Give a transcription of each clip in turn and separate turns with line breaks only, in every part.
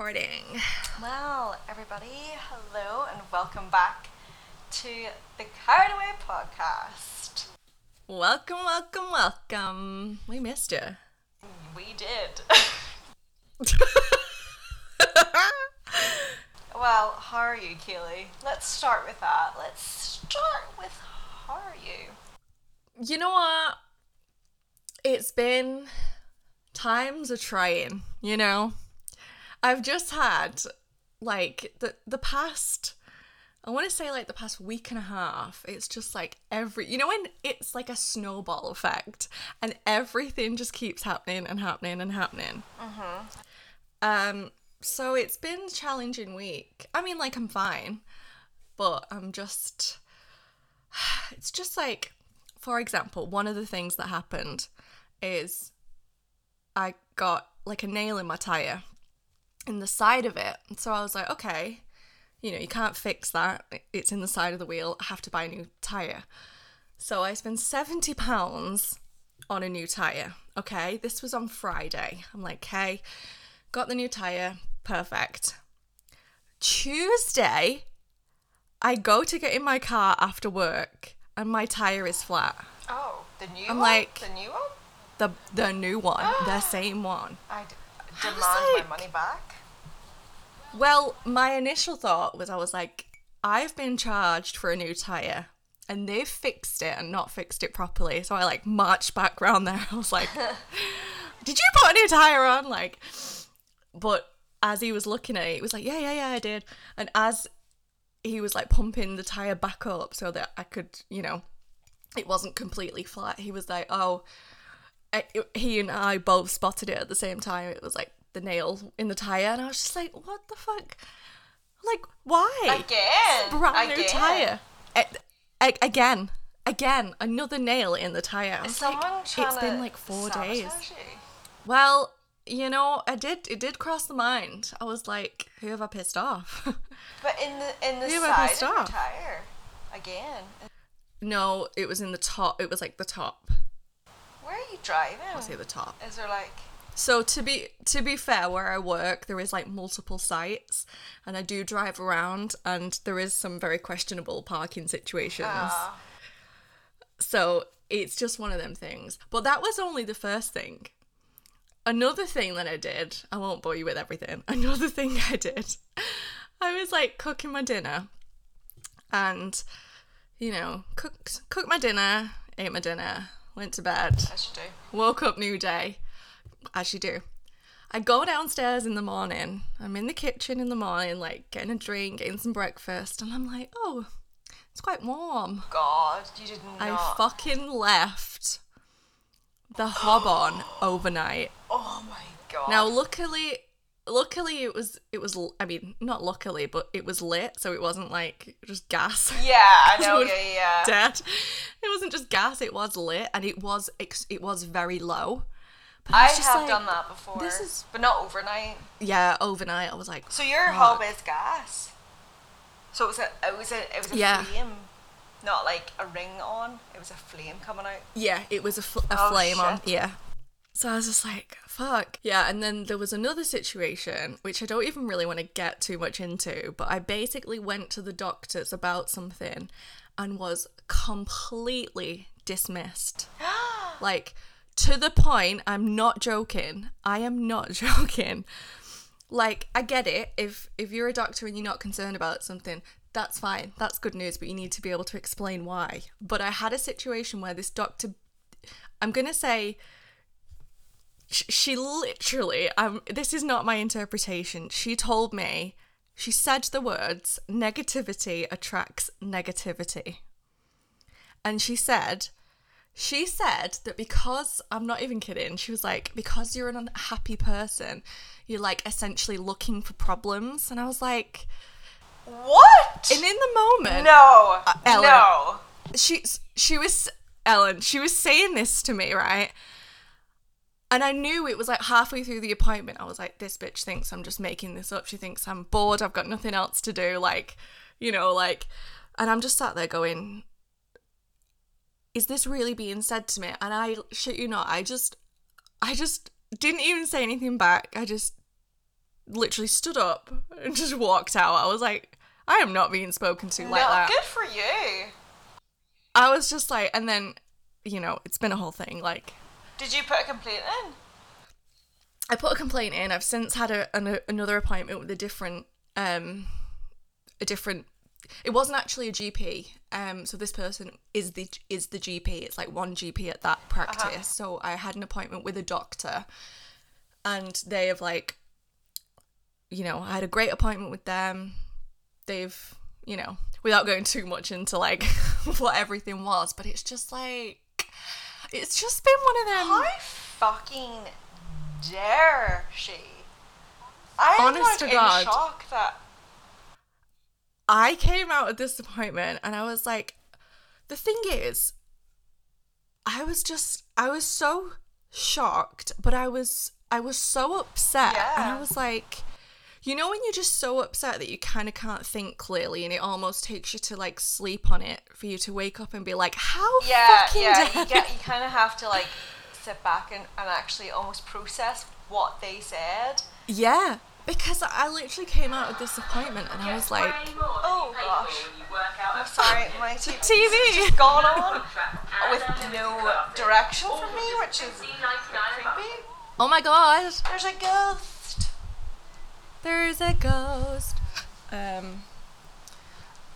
recording.
Well, everybody, hello and welcome back to the Carried Away podcast.
Welcome, welcome, welcome. We missed you.
We did. well, how are you, Keely? Let's start with that. Let's start with how are you?
You know what? It's been times of trying, you know? I've just had like the the past I want to say like the past week and a half, it's just like every, you know, when it's like a snowball effect and everything just keeps happening and happening and happening.
Mm-hmm.
Um, so it's been a challenging week. I mean, like I'm fine, but I'm just, it's just like, for example, one of the things that happened is I got like a nail in my tire in the side of it. So I was like, okay, you know, you can't fix that. It's in the side of the wheel. I have to buy a new tire. So I spent 70 pounds on a new tire. Okay, this was on Friday. I'm like, okay, got the new tire. Perfect. Tuesday, I go to get in my car after work and my tire is flat.
Oh, the new
I'm
one?
like-
the new one?
The the new one, the same one.
I d-
I was
demand
like-
my money back.
Well, my initial thought was I was like, I've been charged for a new tire and they've fixed it and not fixed it properly. So I like marched back round there. I was like, Did you put a new tire on? Like, but as he was looking at it, he was like, Yeah, yeah, yeah, I did. And as he was like pumping the tire back up so that I could, you know, it wasn't completely flat, he was like, Oh, I, he and I both spotted it at the same time. It was like the nail in the tire, and I was just like, "What the fuck? Like, why?
Again.
brand new
again.
tire. A- a- again, again, another nail in the tire. I
Is
was like,
trying
it's been like four days.
you?
Well, you know, I did. It did cross the mind. I was like, who have I pissed off?
But in the in the
Who
side of your tire. Again.
no, it was in the top. It was like the top.
Where are you driving?
I'll say the top.
Is there like
So to be to be fair, where I work, there is like multiple sites, and I do drive around, and there is some very questionable parking situations.
uh,
So it's just one of them things. But that was only the first thing. Another thing that I did, I won't bore you with everything. Another thing I did, I was like cooking my dinner, and you know, cooked cooked my dinner, ate my dinner, went to bed.
as you do?
Woke up new day, as you do. I go downstairs in the morning. I'm in the kitchen in the morning, like getting a drink, getting some breakfast, and I'm like, oh, it's quite warm.
God, you did not.
I fucking left the hob on overnight.
oh my god.
Now, luckily, luckily it was it was. I mean, not luckily, but it was lit, so it wasn't like just gas.
Yeah, I know. Yeah, yeah.
Dead. It wasn't just gas; it was lit, and it was it was very low. But I
I
was just
have
like,
done that before.
this is-
but not overnight.
Yeah, overnight I was like,
So your hob is gas. So it was a it was a it was a
Yeah.
flame, not like a ring on. It was a flame coming out.
Yeah, it was a, fl- a
Oh,
flame on. Yeah. So I was just like, fuck. Yeah, and then there was another situation, which I don't even really want to get too much into, but I basically went to the doctors about something and was completely dismissed. like, to the point, I'm not joking. I am not joking. Like, I get it. If if you're a doctor and you're not concerned about something, that's fine. That's good news, but you need to be able to explain why. But I had a situation where this doctor I'm gonna say sh- she literally um this is not my interpretation she told me she said the words negativity attracts negativity and she said she said that because i'm not even kidding she was like because you're an unhappy person you're like essentially looking for problems and i was like
What?
and in the moment
no.
Ellen.
no.
she she was Ellen, she was saying this to me, right? And I knew it was like halfway through the appointment. I was like, this bitch thinks I'm just making this up. She thinks I'm bored. I've got nothing else to do. Like, you know, like, and I'm just sat there going, is this really being said to me? And I shit you not, I just, I just didn't even say anything back. I just literally stood up and just walked out. I was like, I am not being spoken to like
no,
that.
good for you.
I was just like, and then, you know, it's been a whole thing. Like,
Did you put a complaint in?
I put a complaint in. I've since had a, an, another appointment with a different, um, a different. It wasn't actually a GP. Um, so this person is the is the GP. It's like one GP at that practice. So I had an appointment with a doctor, and they have like, you know, I had a great appointment with them. They've, you know, without going too much into like what everything was, but it's just like, it's just been one of them.
How fucking dare she? I'm
Honest
like
to God.
in shock that
I came out of this appointment and I was like, the thing is, I was just, I was so shocked, but I was, I was so upset. And I was like, you know, when you're just so upset that you kind of can't think clearly and it almost takes you to like sleep on it for you to wake up and be like, how
yeah,
fucking
yeah,
dare
you get you kind of have to like sit back and, and actually almost process what they said.
Yeah, because I literally came out of this appointment and I was like,
Oh gosh. I'm sorry, my TV
TV.
just gone on with no direction from me, which is creepy.
oh my god,
There's a ghost.
There's a ghost. Um,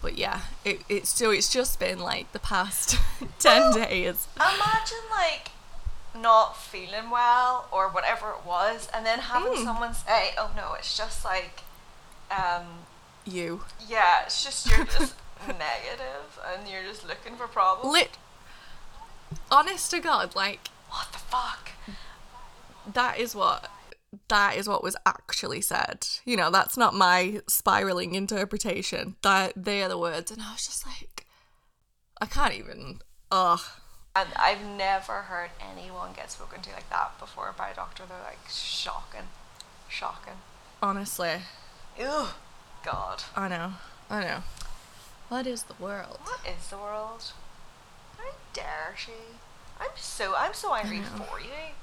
but yeah, it, it's so it's just been like the past ten days.
Imagine like not feeling well or whatever it was, and then having
Mm.
someone say, "Oh no, it's just like, um,
You
yeah, it's just you're just negative and you're just looking for problems."
lit. Honest to God, like
what the fuck?
that is what that is what was actually said. You know, that's not my spiraling interpretation. That they are the words, and I was just like, I can't even. Ugh.
And I've never heard anyone get spoken to like that before by a doctor. They're like shocking, shocking.
Honestly,
Ew, God.
I know. I know. What is the world?
What is the world? How dare she? I'm so I'm so angry for you.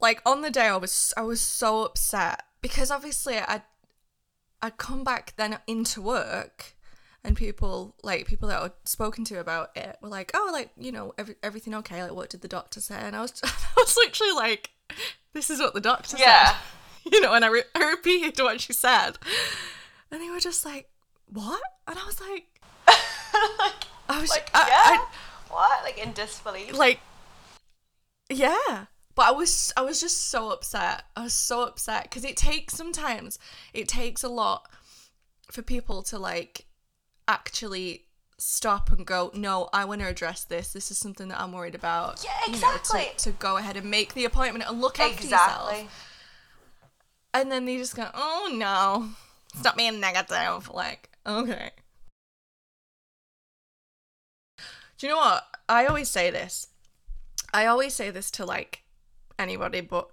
Like on the day I was I was so upset because obviously I I'd come back then into work and people like people that I'd spoken to about it were like oh like you know every, everything okay like what did the doctor say and I was I was literally like this is what the doctor
Yeah.
said you know and I, re- I repeated what she said and they were just like what and I was like
like,
I was
like
I-
yeah.
I-
what? Like in disbelief.
like yeah but i was i was just so upset. I was so upset because it takes sometimes it takes a lot for people to like actually stop and go no i want to address this. This is something that i'm worried about.
Yeah,
you know,
exactly.
to, to go ahead and make the appointment and look after yourself.
Exactly.
and then they just go oh no. Stop being negative. Like okay. Do you know what? I always say this. I always say this to like anybody but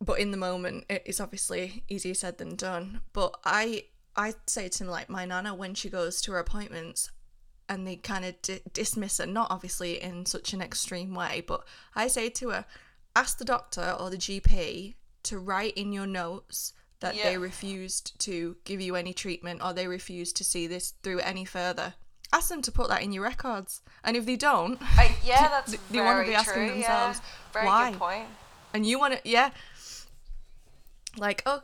but in the moment it is obviously easier said than done. But i i say to him like my nana when she goes to her appointments and they kind of di- dismiss her not obviously in such an extreme way but i say to her ask the doctor or the gp to write in your notes that they refused to give you any treatment or they refused to see this through any further ask them to put that in your records and if they don't
I, yeah, that's
they
very
wanna be asking
true.
themselves,
yeah. Very
why?
good point.
and you want to yeah like oh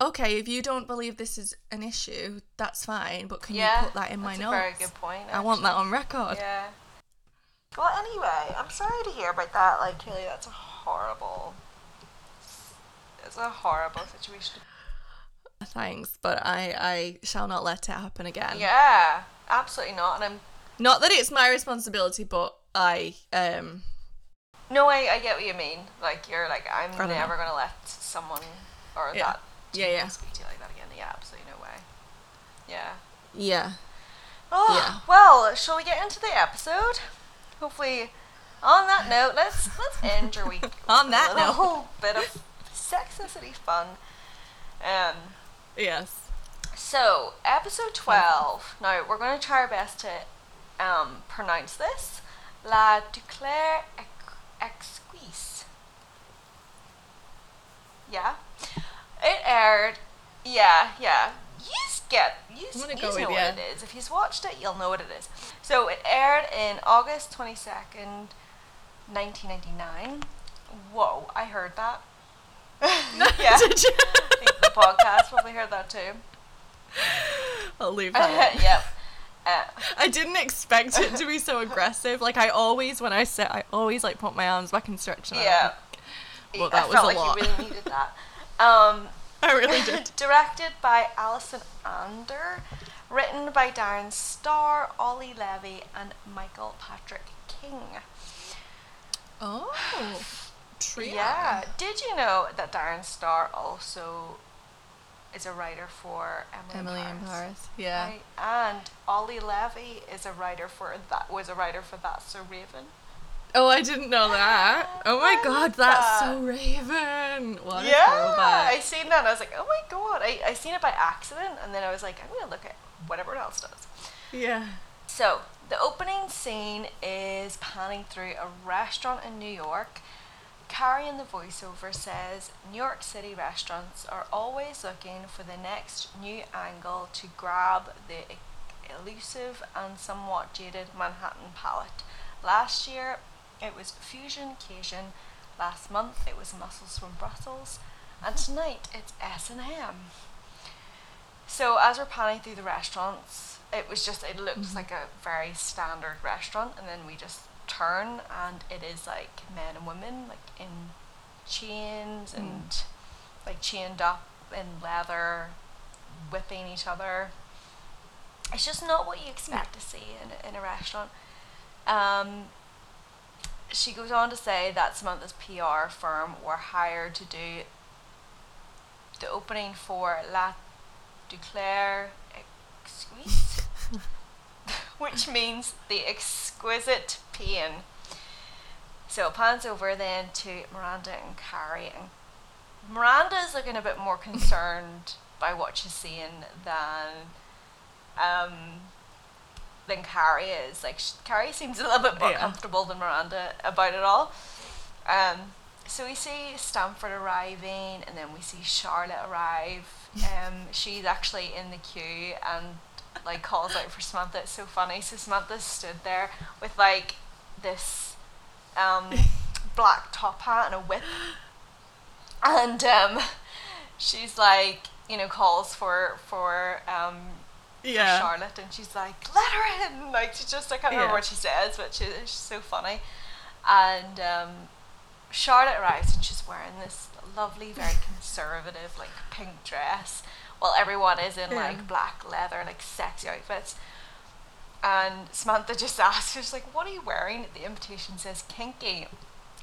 okay if you don't believe this is an issue that's fine but can
Yeah,
you put that in my notes
very good point,
i want that on record
Yeah. Well, anyway, I'm sorry to hear about that. Like, Kelly, that's a horrible. It's a horrible situation.
thanks but i i shall not let it happen again
Yeah, absolutely not. And I'm
not that it's my responsibility but i um
no, I, I get what you mean. Like, you're like, I'm
don't know.
never gonna let someone or
Yeah.
that
Yeah, yeah.
speak to you like that again. Yeah, absolutely no way. Yeah.
yeah
Oh,
Yeah.
well, shall we get into the episode? Hopefully, on that note, let's let's end your week
On that
a little bit of sex and city fun. Um,
yes
so episode twelve. Now we're going to try our best to um pronounce this. La Douleur Exquise. Yeah. It aired. Yeah, yeah. You get you know
with
what
yeah.
it is. If you've watched it, you'll know what it is. So it aired in August twenty second, nineteen ninety nine. Whoa, I heard that. yeah? I think the podcast probably heard that too.
I'll leave that. in.
yep. Uh,
I didn't expect it to be so aggressive. Like I always, when I sit, I always like put my arms back and stretch them.
yeah.
Well,
I
that was
felt
a
like
lot.
you really needed that. Um,
I really did.
Directed by Allison Ander, written by Darren Star, Ollie Levy, and Michael Patrick King.
Oh, trio.
Yeah. Did you know that Darren Star also is a writer for Emily,
Emily
in
in
Paris?
Paris. Yeah.
Right? And Ollie Levy is a writer for that was a writer for That's So Raven.
Oh, I didn't know that. Oh my
I
god, that's
that.
so Raven. What a
yeah. I seen that and I was like, oh my god. I, I seen it by accident and then I was like, I'm gonna look at whatever else does.
Yeah.
So, the opening scene is panning through a restaurant in New York. Carrie in the voiceover says New York City restaurants are always looking for the next new angle to grab the elusive and somewhat jaded Manhattan palate. Last year it was Fusion Cajun, last month it was Mussels from Brussels, and mm-hmm. tonight it's S&M. So as we're panning through the restaurants, it was just it looks mm-hmm. like a very standard restaurant, and then we just turn and it is like men and women like in chains and like chained up in leather, whipping each other. It's just not what you expect to see in a, in a restaurant. Um, she goes on to say that Samantha's PR firm were hired to do the opening for La Douleur Exquise, which means the exquisite pain. So it pans over then to Miranda and Carrie, and Miranda is looking a bit more concerned by what she's seeing than um, than Carrie is. Like sh- Carrie seems a little bit more
Yeah.
comfortable than Miranda about it all. Um, so we see Stanford arriving, and then we see Charlotte arrive. Um, she's actually in the queue and like calls out for Samantha. It's so funny. So Samantha stood there with like this um, black top hat and a whip, and um, she's like, you know, calls for for um,
Yeah.
Charlotte, and she's like, "Let her in!" Like she just I can't remember
Yeah.
what she says, but she, she's so funny. And um, Charlotte arrives, and she's wearing this lovely, very conservative, like pink dress, while everyone is in
Yeah.
like black leather, like sexy outfits. And Samantha just asks, she's like, "What are you wearing?" The invitation says "kinky,"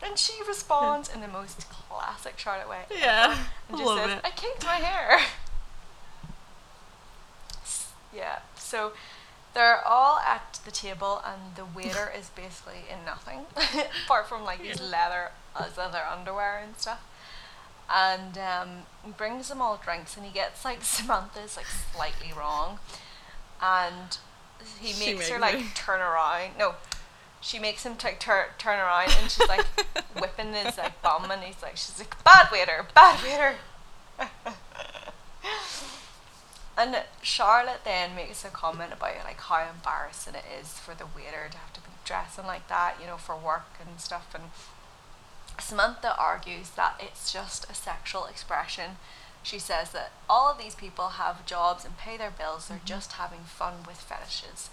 and she responds in the most classic Charlotte way.
Yeah.
and just says,
it.
"I kinked my hair." Yeah, so they're all at the table, and the waiter is basically in nothing apart from like these leather, uh, leather underwear and stuff. And um, he brings them all drinks, and he gets like Samantha's like slightly wrong, and he
She
makes her like
it.
turn around. No, she makes him like tur- turn around, and she's like whipping his like bum, and he's like, she's like, bad waiter, bad waiter. And Charlotte then makes a comment about like how embarrassing it is for the waiter to have to be dressing like that, you know, for work and stuff. And Samantha argues that it's just a sexual expression. She says that all of these people have jobs and pay their bills, they're just having fun with fetishes.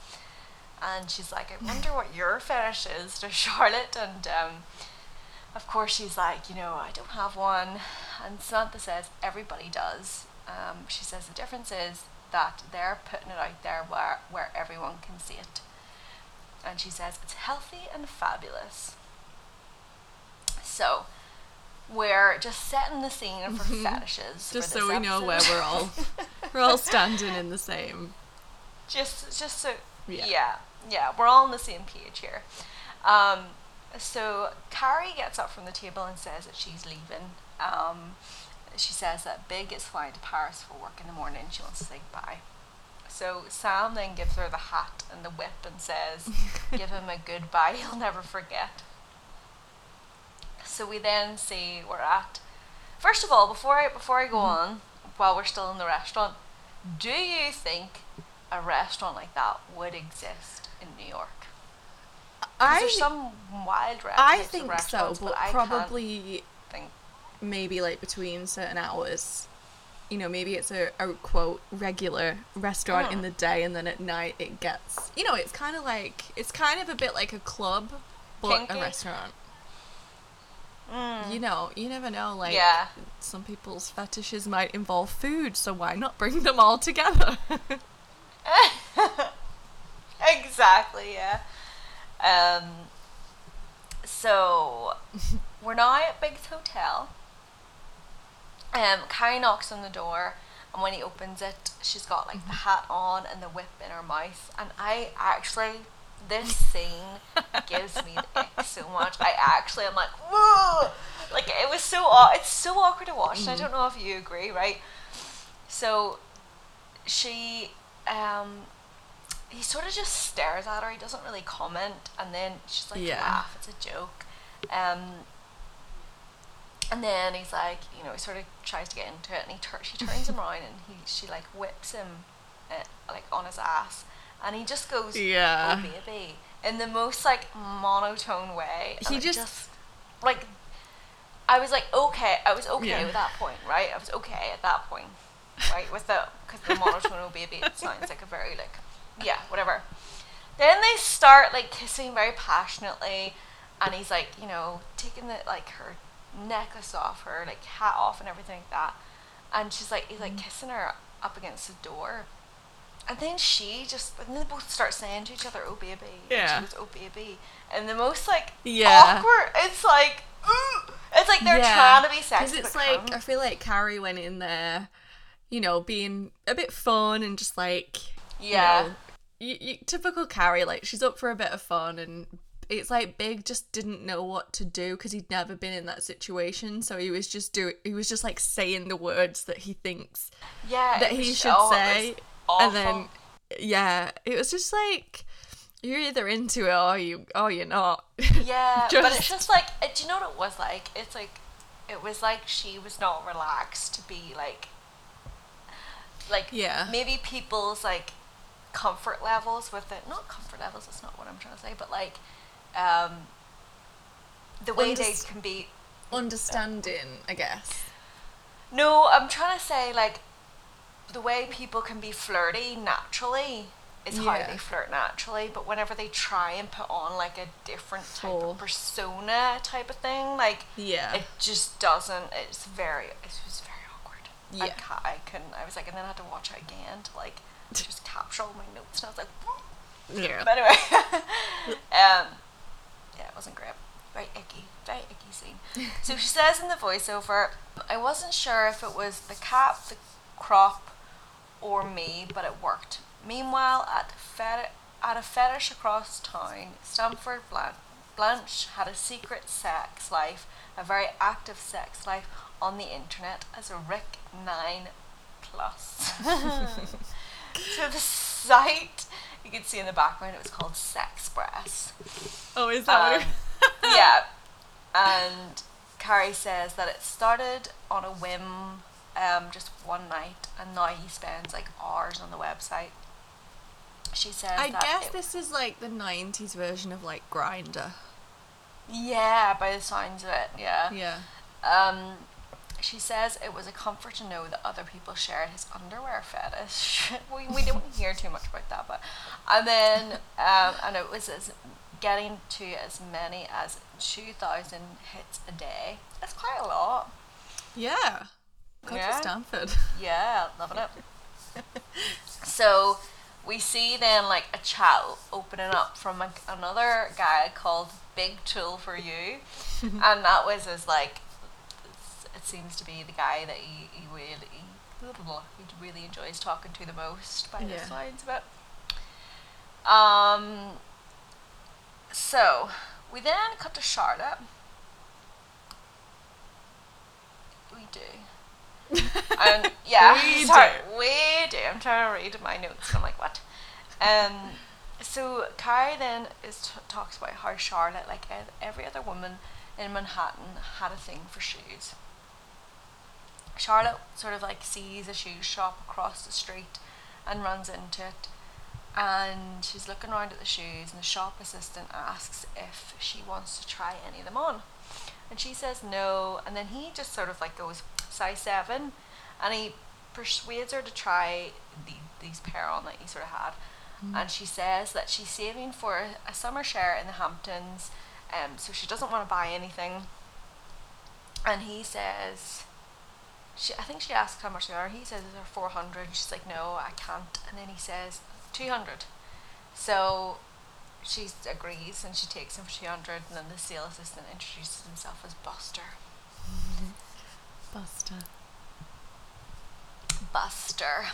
And she's like, I wonder what your fetish is to Charlotte. And um, of course, she's like, you know, I don't have one. And Samantha says, everybody does. Um, she says the difference is that they're putting it out there where, where everyone can see it. And she says, it's healthy and fabulous. So, we're just setting the scene for fetishes.
Just
for
so we know where we're all we're all standing in the same.
just just so
Yeah.
yeah. yeah we're all on the same page here um so carrie gets up from the table and says that she's leaving um she says that big is flying to paris for work in the morning she wants to say goodbye so sam then gives her the hat and the whip and says give him a goodbye he'll never forget so we then see we're at First of all, before I before I go
Mm-hmm.
on, while we're still in the restaurant, do you think a restaurant like that would exist in New York?
I
there's some wild re-
I think so,
restaurants,
but
I
probably
think.
maybe like between certain hours. You know, maybe it's a, a quote regular restaurant in
Mm.
the day, and then at night it gets. You know, it's kind of like it's kind of a bit like a club, but
Kinky?
a restaurant.
Mm.
You know, you never know. Like,
Yeah.
some people's fetishes might involve food, so why not bring them all together?
exactly, yeah. Um, so we're now at Big's Hotel. Um, Carrie knocks on the door, and when he opens it, she's got like the hat on and the whip in her mouth. And I actually, this scene gives me the ick so much. I actually am like, whoa! Like it was so, it's so awkward to watch. And I don't know if you agree, right? So she, um, he sort of just stares at her. He doesn't really comment, and then she's like,
Yeah.
"Laugh, it's a joke." Um, and then he's like, you know, he sort of tries to get into it, and he tur- she turns him around, and he she like whips him, uh, like on his ass, and he just goes,
Yeah.
"Oh baby," in the most like monotone way.
He
it
just-
like. I was like, okay, I was okay
Yeah.
with that point, right? I was okay at that point, right? With the because the monotone oh baby, it sounds like a very like, yeah, whatever. Then they start like kissing very passionately, and he's like, you know, taking the like her necklace off her, like hat off and everything like that, and she's like, he's like
Mm.
kissing her up against the door, and then she just, and they both start saying to each other, "Oh baby," and
Yeah.
she goes, "Oh baby," and the most like
Yeah.
awkward. It's like, ooh, it's like they're
Yeah.
trying to be sexy.
Because
it's
like
can't.
I feel like Carrie went in there, you know, being a bit fun and just like
Yeah.
you know, you, you, typical Carrie. Like she's up for a bit of fun, and it's like Big just didn't know what to do because he'd never been in that situation. So he was just doing. He was just like saying the words that he thinks
yeah,
that he should
oh,
say,
was
and then yeah, it was just like you're either into it or you or you're not.
Yeah, but it's
Just-
just like, do you know what it was like? It's like, it was like she was not relaxed to be like, like
Yeah.
maybe people's like comfort levels with it. Not comfort levels. That's not what I'm trying to say. But like, um, the way they can be.
Understanding, I guess.
No, I'm trying to say like, the way people can be flirty naturally is how they flirt naturally. But whenever they try and put on like a different type
Full.
of persona type of thing, like.
Yeah.
it just doesn't it's very it was very awkward I,
Yeah.
ca- I couldn't i was like and then i had to watch it again to like just capture all my notes and i was like "What?"
yeah.
but anyway um yeah it wasn't great very icky very icky scene so she says in the voiceover i wasn't sure if it was the cap the crop or me but it worked. Meanwhile at fet- at a fetish across town stanford Blatch, blatch had a secret sex life a very active sex life on the internet as a rick 9 plus. So the site you can see in the background it was called sexpress.
Oh, is that what
um,
it
yeah. And Carrie says that it started on a whim um, just one night, and now he spends like hours on the website. She says
I guess
it-
this is like the 90s version of like Grindr.
Yeah, by the sounds of it, yeah.
Yeah.
Um, she says it was a comfort to know that other people shared his underwear fetish. we, we don't hear too much about that, but and then um, and it was as getting to as many as two thousand hits a day. That's quite a lot.
Yeah. Go
Yeah.
to Stanford.
Yeah, loving it. so we see then like a chat opening up from a, another guy called Big Tool for You, and that was his like. It seems to be the guy that he, he really he really enjoys talking to the most by the
Yeah.
signs of it. Um. So we then cut to Charlotte. We do. And yeah,
We
sorry,
do.
we do. I'm trying to read my notes. And I'm like, what? Um, so Carrie then is t- talks about how Charlotte, like every other woman in Manhattan, had a thing for shoes. Charlotte sort of like sees a shoe shop across the street and runs into it. And she's looking around at the shoes, and the shop assistant asks if she wants to try any of them on. And she says no, and then he just sort of like goes, size 7, and he persuades her to try the, these pair on that he sort of had. And she says that she's saving for a, a summer share in the Hamptons, um, so she doesn't want to buy anything. And he says, she, I think she asks how much they are. He says they're 400. She's like, no, I can't. And then he says, 200. So she agrees and she takes him for 200. And then the sale assistant introduces himself as Buster.
Buster.
Buster.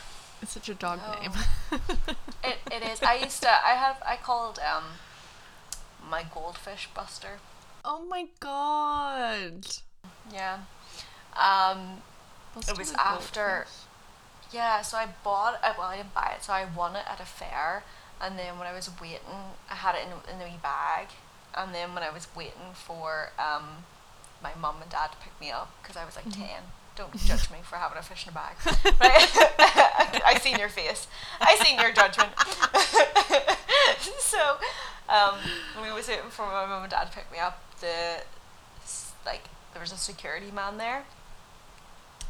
It's such a dog name.
It, it is. I used to, I have, I called um my goldfish Buster.
oh my god.
Yeah. Um,
Buster
was after-
goldfish.
Yeah, so I bought it. Well, I didn't buy it, so I won it at a fair. And then when I was waiting, I had it in, in the wee bag. And then when I was waiting for um, my mum and dad to pick me up, because I was like 10. Don't judge me for having a fish in a bag. Right? I seen your face. I seen your judgment. so, um, when I was waiting for my mum and dad to pick me up, the like there was a security man there,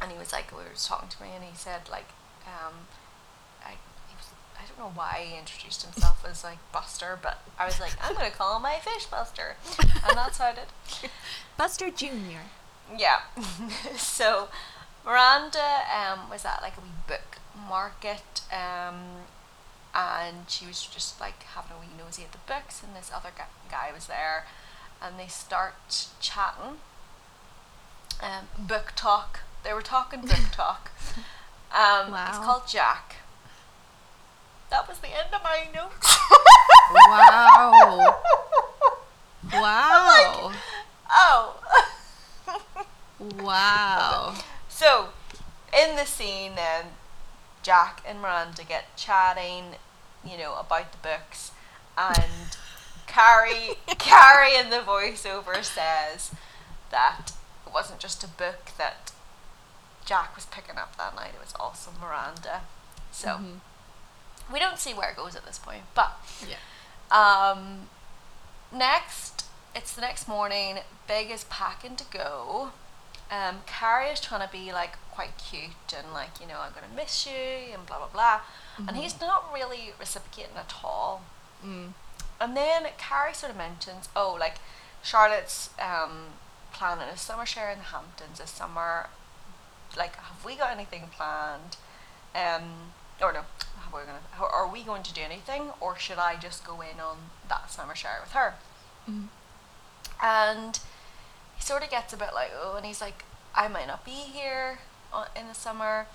and he was like, we were talking to me, and he said like, um, I, he was, I don't know why he introduced himself as like Buster, but I was like, I'm gonna call him my fish Buster, and that's how I did.
Buster Jr.
Yeah. so Miranda um, was at like a wee book market um, and she was just like having a wee nosy at the books and this other guy, guy was there and they start chatting. Um, book talk. They were talking book talk. Um,
Wow.
He's called Jack. That was the end of my notes.
Wow. wow.
oh.
Wow.
So, in the scene, then Jack and Miranda get chatting, you know, about the books, and Carrie, Carrie in the voiceover says that it wasn't just a book that Jack was picking up that night; it was also Miranda. So
Mhm.
We don't see where it goes at this point, but
Yeah.
um, next, it's the next morning. Big is packing to go. Um, Carrie is trying to be like quite cute and like you know I'm gonna miss you and blah blah blah, and he's not really reciprocating at all.
Mm.
And then Carrie sort of mentions, oh, like Charlotte's um, planning a summer share in the Hamptons this summer. Like, have we got anything planned? Um, or no, how are we gonna? How, are we going to do anything, or should I just go in on that summer share with her?
Mhm.
And he sort of gets a bit like, oh, and he's like, I might not be here in the summer.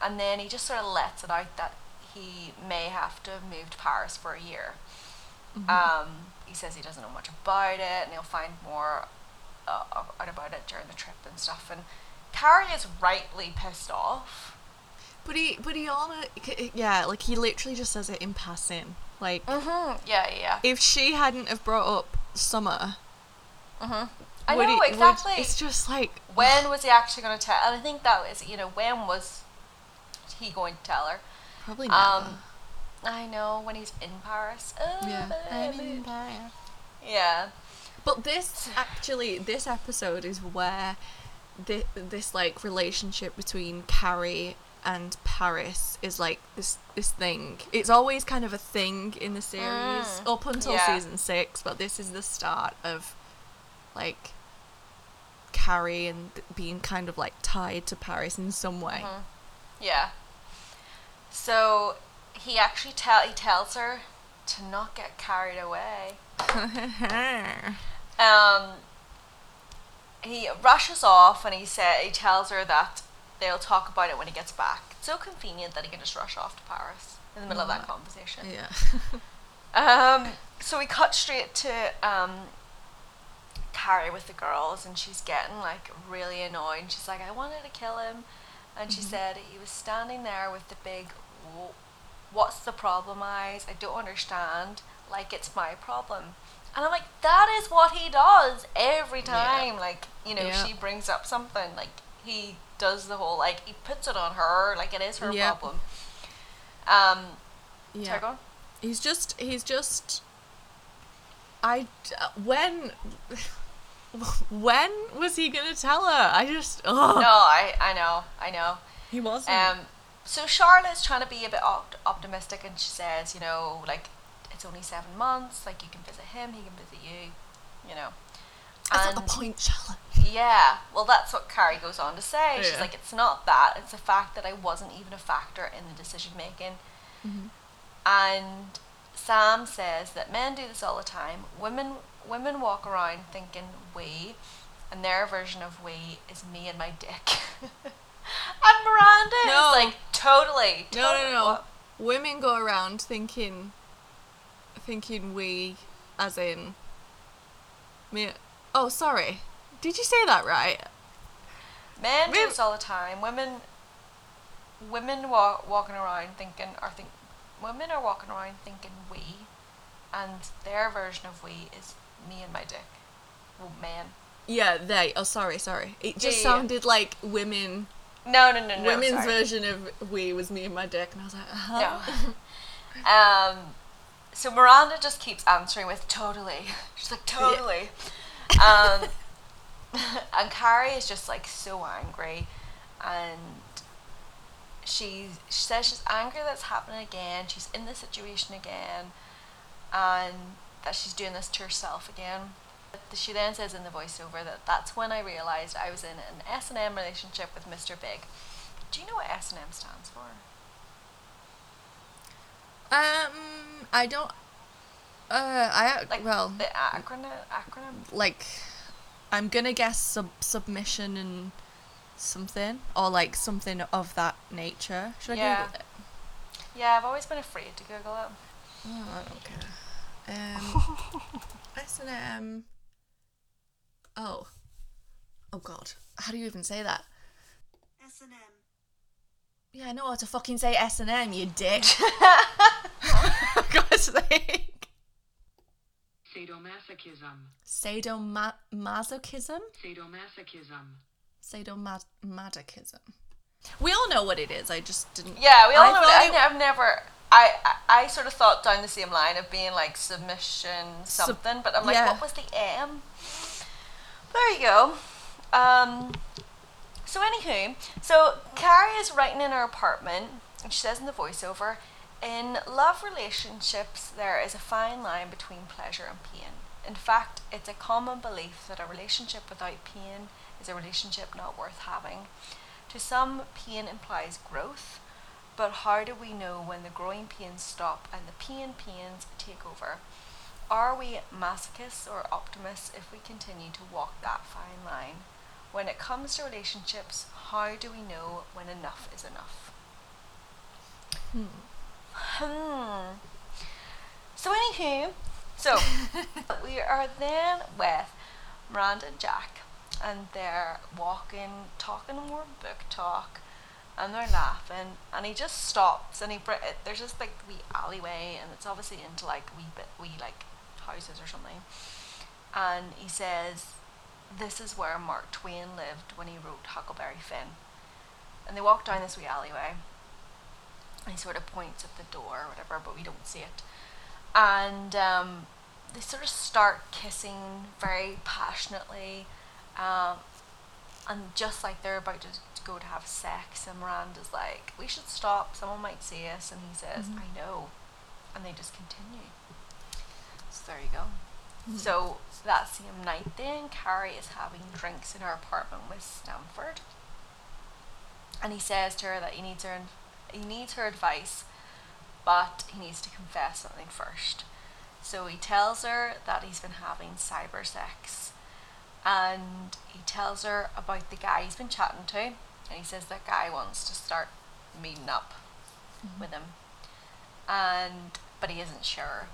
And then he just sort of lets it out that he may have to move to Paris for a year. Um, he says he doesn't know much about it and he'll find more uh, out about it during the trip and stuff. And Carrie is rightly pissed off.
But he, but he on it, yeah, like he literally just says it in passing. Like,
Mm-hmm. Yeah, yeah,
if she hadn't have brought up summer,
yeah. Mm-hmm. I know,
he- would-
exactly.
it's just like,
when was he actually going to tell? And I think that was, you know, when was he going to tell her?
probably never.
Um, I know, when he's in Paris. Oh,
yeah.
baby. Yeah.
But this actually, this episode is where thi- this like relationship between Carrie and Paris is like this this thing. It's always kind of a thing in the series
Mm,
up until
yeah.
season six, but this is the start of like Carrie and being kind of like tied to Paris in some way.
Mhm. Yeah. So he actually tell he tells her to not get carried away. Um, he rushes off and he said he tells her that they'll talk about it when he gets back. It's so convenient that he can just rush off to Paris in the middle of that conversation.
yeah.
Um, so we cut straight to um, Carrie with the girls, and she's getting like really annoyed. She's like, "I wanted to kill him," and she said he was standing there with the big, "What's the problem?" eyes. I don't understand. Like it's my problem. And I'm like, that is what he does every
Yeah.
time. Like, you know,
Yeah.
she brings up something. Like, he does the whole like he puts it on her like it is her
Yeah.
problem. Um,
Yeah.
sorry.
He's just he's just I when when was he gonna tell her? I just oh
No, I I know, I know.
he wasn't.
Um, so Charlotte's trying to be a bit opt- optimistic, and she says, you know, like it's only seven months. Like you can visit him, he can visit you. You know.
That's
And-
not the point, Charlotte.
Yeah, well, that's what Carrie goes on to say. She's like, it's not that, it's the fact that I wasn't even a factor in the decision making.
Mm-hmm.
And Sam says that men do this all the time. Women women walk around thinking we, and their version of we is me and my dick. and Miranda
No.
is like, totally.
No, no,
totally-
no.
what?
Women go around thinking, thinking we, as in me. Oh, sorry. Did you say that right?
Men do this all the time. Women, women walk walking around thinking, or think, women are walking around thinking we, and their version of we is me and my dick. Well, men.
Yeah, they. Oh, sorry, sorry. It just
Yeah, yeah, yeah.
sounded like women.
No, no, no, no.
women's
sorry.
version of we was me and my dick, and I was like, uh-huh.
No. um, so Miranda just keeps answering with totally. She's like totally. Um, and Carrie is just like so angry, and she, she says she's angry that's happening again. She's in this situation again, and that she's doing this to herself again. She then says in the voiceover that that's when I realized I was in an S and M relationship with Mr. Big. Do you know what S and M stands for?
Um, I don't. Uh, I
Like
well,
the acronym acronym
like, I'm gonna guess sub submission and something, or like something of that nature. Should I
Yeah.
Google it?
Yeah, I've always been afraid to Google it.
Oh, I don't care. Um, S and M. Oh, oh God, how do you even say that?
S&M.
Yeah, I know how to fucking say S and M, you dick. God's sake.
Sadomasochism.
Sadomasochism?
Sadomasochism.
Sadomasochism. We all know what it is. I just didn't.
Yeah, we all
I
know
thought
that.
it-
I, have never. I, I I sort of thought down the same line of being like submission
Sub-
something, but I'm like,
yeah.
what was the M? There you go. Um. So anywho, so Carrie is writing in her apartment, and she says in the voiceover, in love relationships there is a fine line between pleasure and pain. In fact, it's a common belief that a relationship without pain is a relationship not worth having. To some, pain implies growth, but how do we know when the growing pains stop and the pain pains take over? Are we masochists or optimists if we continue to walk that fine line? When it comes to relationships, how do we know when enough is enough? Hmm. Hmm. So, anywho, so we are then with Miranda and Jack, and they're walking, talking more book talk, and they're laughing, and he just stops, and he br- there's just like wee alleyway, and it's obviously into like wee bit wee like houses or something, and he says, "This is where Mark Twain lived when he wrote Huckleberry Finn," and they walk down this wee alleyway, he sort of points at the door or whatever, but we don't see it, and um, they sort of start kissing very passionately, um, and just like they're about to, to go to have sex, and Miranda's like, "We should stop. Someone might see us," and he says, "I know," and they just continue. So there you go. So that same night, then. Carrie is having drinks in her apartment with Stanford, and he says to her that he needs her he needs her advice, but he needs to confess something first. So he tells her that he's been having cyber sex, and he tells her about the guy he's been chatting to, and he says that guy wants to start meeting up mm-hmm. with him, and but he isn't sure.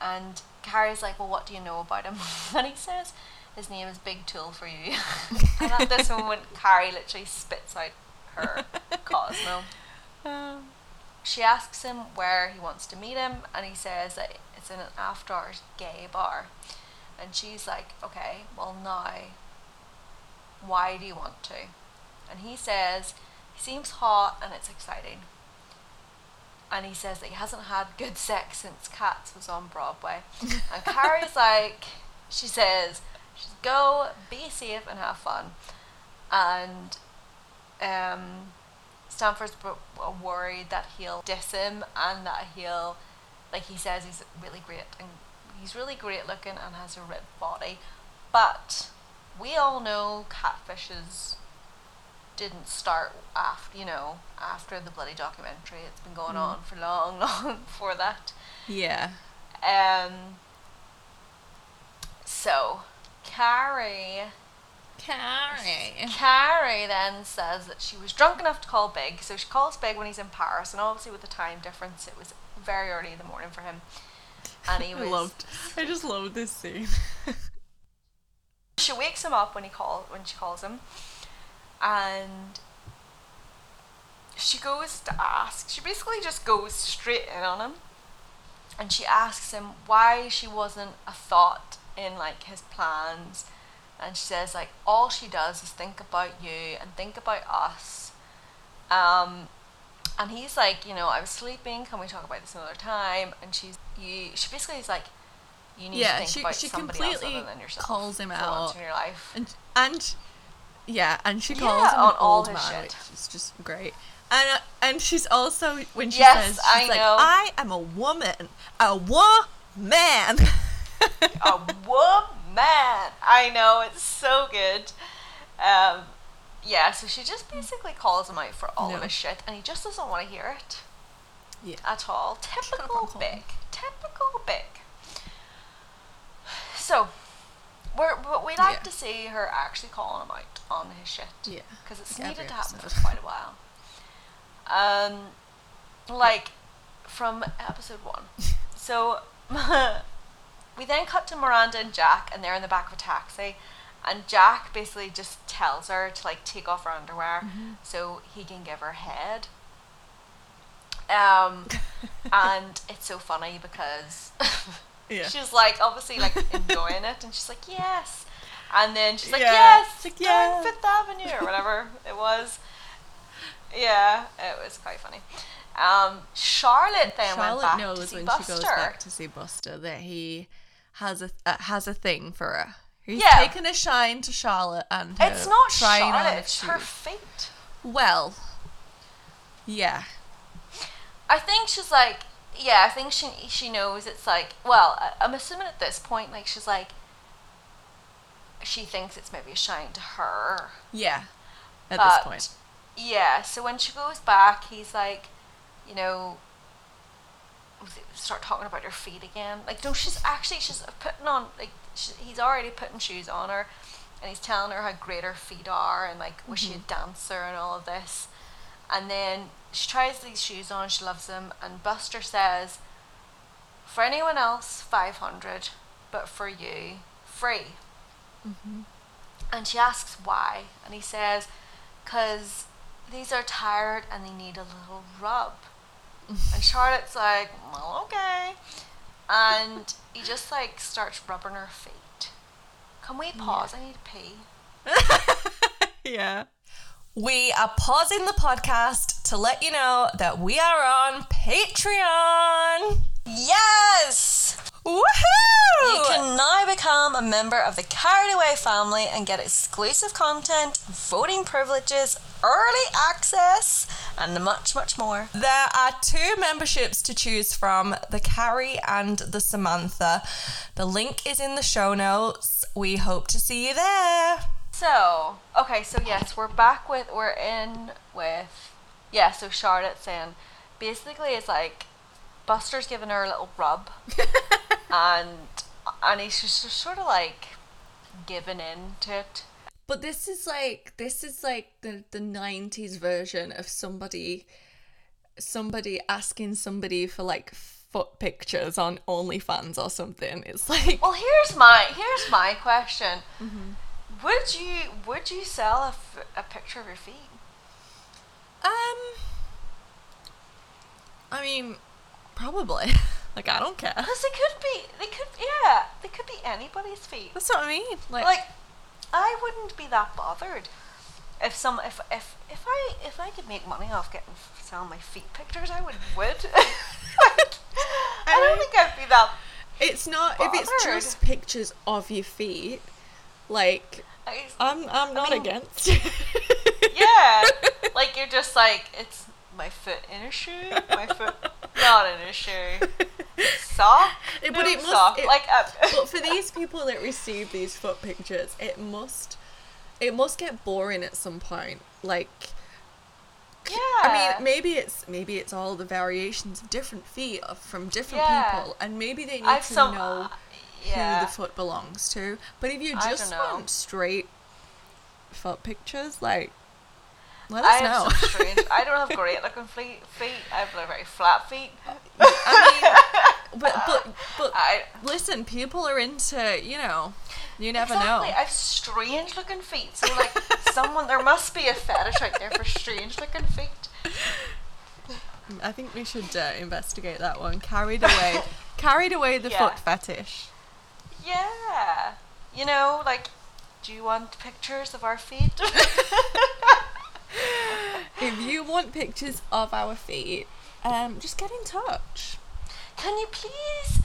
And Carrie's like, "Well, what do you know about him?" and he says, "His name is Big Tool for you." and at this moment, Carrie literally spits out her Cosmo. She asks him where he wants to meet him, and he says that it's in an after hours gay bar. And she's like, okay, well, now, why do you want to? and he says he seems hot and it's exciting. And he says that he hasn't had good sex since Cats was on Broadway. And Carrie's like, she says, she's go, be safe, and have fun. And um, Stanford's w- worried that he'll diss him and that he'll, like he says, he's really great and he's really great looking and has a ripped body. But we all know catfishes didn't start after, you know, after the bloody documentary. It's been going on for long, long before that.
Yeah.
Um. So, Carrie.
Carrie.
Carrie then says that she was drunk enough to call Big, so she calls Big when he's in Paris, and obviously with the time difference, it was very early in the morning for him. And he
I loved. I just loved this scene.
She wakes him up when he call when she calls him, and she goes to ask. She basically just goes straight in on him, and she asks him why she wasn't a thought in like his plans, and she says like all she does is think about you and think about us, um, and he's like you know I was sleeping. Can we talk about this another time? And she's you. She basically is like. You need
Yeah,
to think
she-
about
she
somebody else
completely
other than yourself.
calls him out.
in your life.
and and yeah, and she
Yeah,
calls him
on
an
all
old
his
man,
shit.
which is just great. And uh, and she's also when she
Yes,
says
I
she's like,
know.
I am a woman, a woman.
a woman. I know it's so good. Um, yeah, so she just basically calls him out for all of his shit, and he just doesn't want to hear it
yeah.
at all. Typical big. Typical big. So, we're, we like
Yeah.
to see her actually calling him out on his shit.
Yeah,
Because it's
like
needed to happen for quite a while. Um, like from episode one. So we then cut to Miranda and Jack, and they're in the back of a taxi. And Jack basically just tells her to like take off her underwear
Mm-hmm.
so he can give her head. Um, and it's so funny because
Yeah.
she's like obviously like enjoying it, and she's like yes, and then she's like
Yeah,
yes,
like, yeah.
Fifth Avenue or whatever it was. Yeah, it was quite funny. Um, Charlotte then went
Charlotte
back to
knows
see
when
Buster.
she goes back to see Buster that he has a uh, has a thing for her. He's
Yeah.
taken a shine to Charlotte and her
It's not
trying on
Charlotte;
of
it's her
shoes.
feet.
Well, yeah,
I think she's like, yeah, I think she she knows it's like. Well, I- I'm assuming at this point, like she's like, she thinks it's maybe a shine to her.
yeah. At
but
this point,
yeah. So when she goes back, he's like, you know, start talking about her feet again. Like, no, she's actually she's putting on like she, he's already putting shoes on her, and he's telling her how great her feet are and like was she mm-hmm. a dancer and all of this, and then she tries these shoes on. She loves them, and Buster says, for anyone else, five hundred, but for you, free. Mm-hmm. And she asks why, and he says, because these are tired and they need a little rub. And Charlotte's like, well, okay. And he just like starts rubbing her feet. Can we pause? I need to pee.
yeah. We are pausing the podcast to let you know that we are on Patreon.
Yes!
Woohoo!
You can now become a member of the Carried Away family and get exclusive content, voting privileges, early access, and much, much more.
There are two memberships to choose from the Carrie and the Samantha. The link is in the show notes. We hope to see you there.
So, okay, so yes, we're back with, we're in with, yeah, so Charlotte saying, basically it's like, Buster's giving her a little rub, and, and he's just sort of like giving in to it.
But this is like this is like the the nineties version of somebody somebody asking somebody for like foot pictures on OnlyFans or something. It's like
Well, here's my, here's my question. Would you, would you sell a, f- a picture of your feet?
um I mean probably. like I don't care.
Because they could be, they could, yeah, they could be anybody's feet.
That's what I mean. Like,
Like, I wouldn't be that bothered. if some if if if I if I could make money off getting selling my feet pictures, I would would. like, I don't think I'd be that.
It's not if it's just pictures of your feet. Like
I,
I'm I'm not
mean-
against.
yeah, like you're just like it's my foot in a shoe, my foot not in a shoe, sock, no
but it must-
sock.
it-
like uh,
but for these people that receive these foot pictures, it must it must get boring at some point. Like
yeah.
I mean, maybe it's maybe it's all the variations of different feet of- from different
Yeah.
people, and maybe they need
I've
to
some
know
yeah.
who the foot belongs to. But if you just want straight foot pictures, like let
I
us
have
know.
some strange. I don't have great looking feet. Feet. I have like very flat feet.
I mean, but but but
I
listen, people are into you know, you never
exactly.
know.
I have strange looking feet. So like someone, there must be a fetish out there for strange looking feet.
I think we should uh, investigate that one. Carried away, carried away the
Yeah.
foot fetish.
Yeah. You know, like, do you want pictures of our feet?
If you want pictures of our feet, um, just get in touch.
Can you please,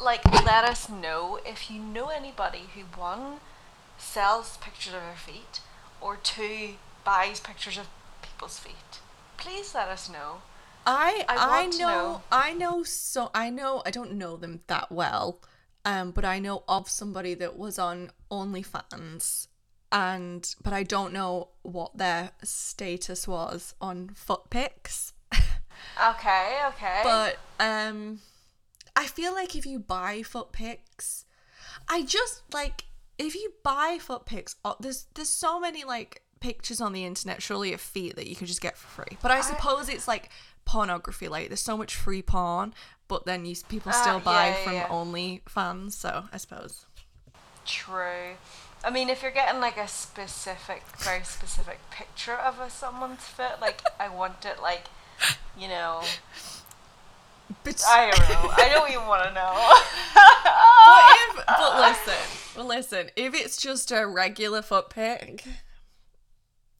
like, let us know if you know anybody who one sells pictures of their feet, or two buys pictures of people's feet? Please let us know.
I
I
I, know,
know.
I know so I know I don't know them that well, um, but I know of somebody that was on OnlyFans, and but I don't know what their status was on foot pics.
Okay, okay.
but um, I feel like if you buy foot pics, I just like if you buy foot pics, oh, there's there's so many like pictures on the internet surely of feet that you can just get for free. But I suppose it's like pornography. Like there's so much free porn, but then you people
Ah,
still buy
yeah, yeah,
from
yeah.
OnlyFans. So I suppose.
True. I mean, if you're getting like a specific, very specific picture of a someone's foot, like I want it, like, you know,
But,
I don't know. I don't even want to know.
but if but listen, well listen, if it's just a regular foot pic,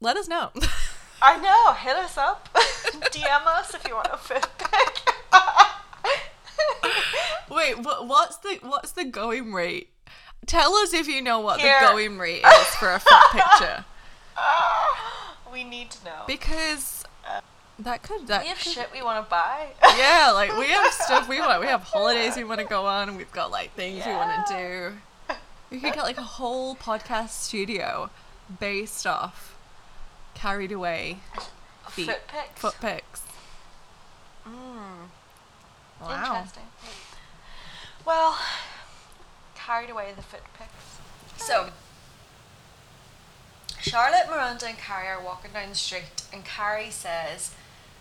let us know.
I know. Hit us up. DM us if you want a foot pic.
Wait, what, what's the what's the going rate? Tell us if you know what
Here.
the going rate is for a foot picture,
we need to know.
because that could that
we have
could-
shit we want to buy.
yeah, like we have stuff we want. We have holidays we want to go on. We've got like things we want to do. We could get like a whole podcast studio based off carried away feet,
Foot pics.
foot pics.
Mm,
Wow.
Interesting. Well, carried away the foot pics. So, Charlotte, Miranda, and Carrie are walking down the street, and Carrie says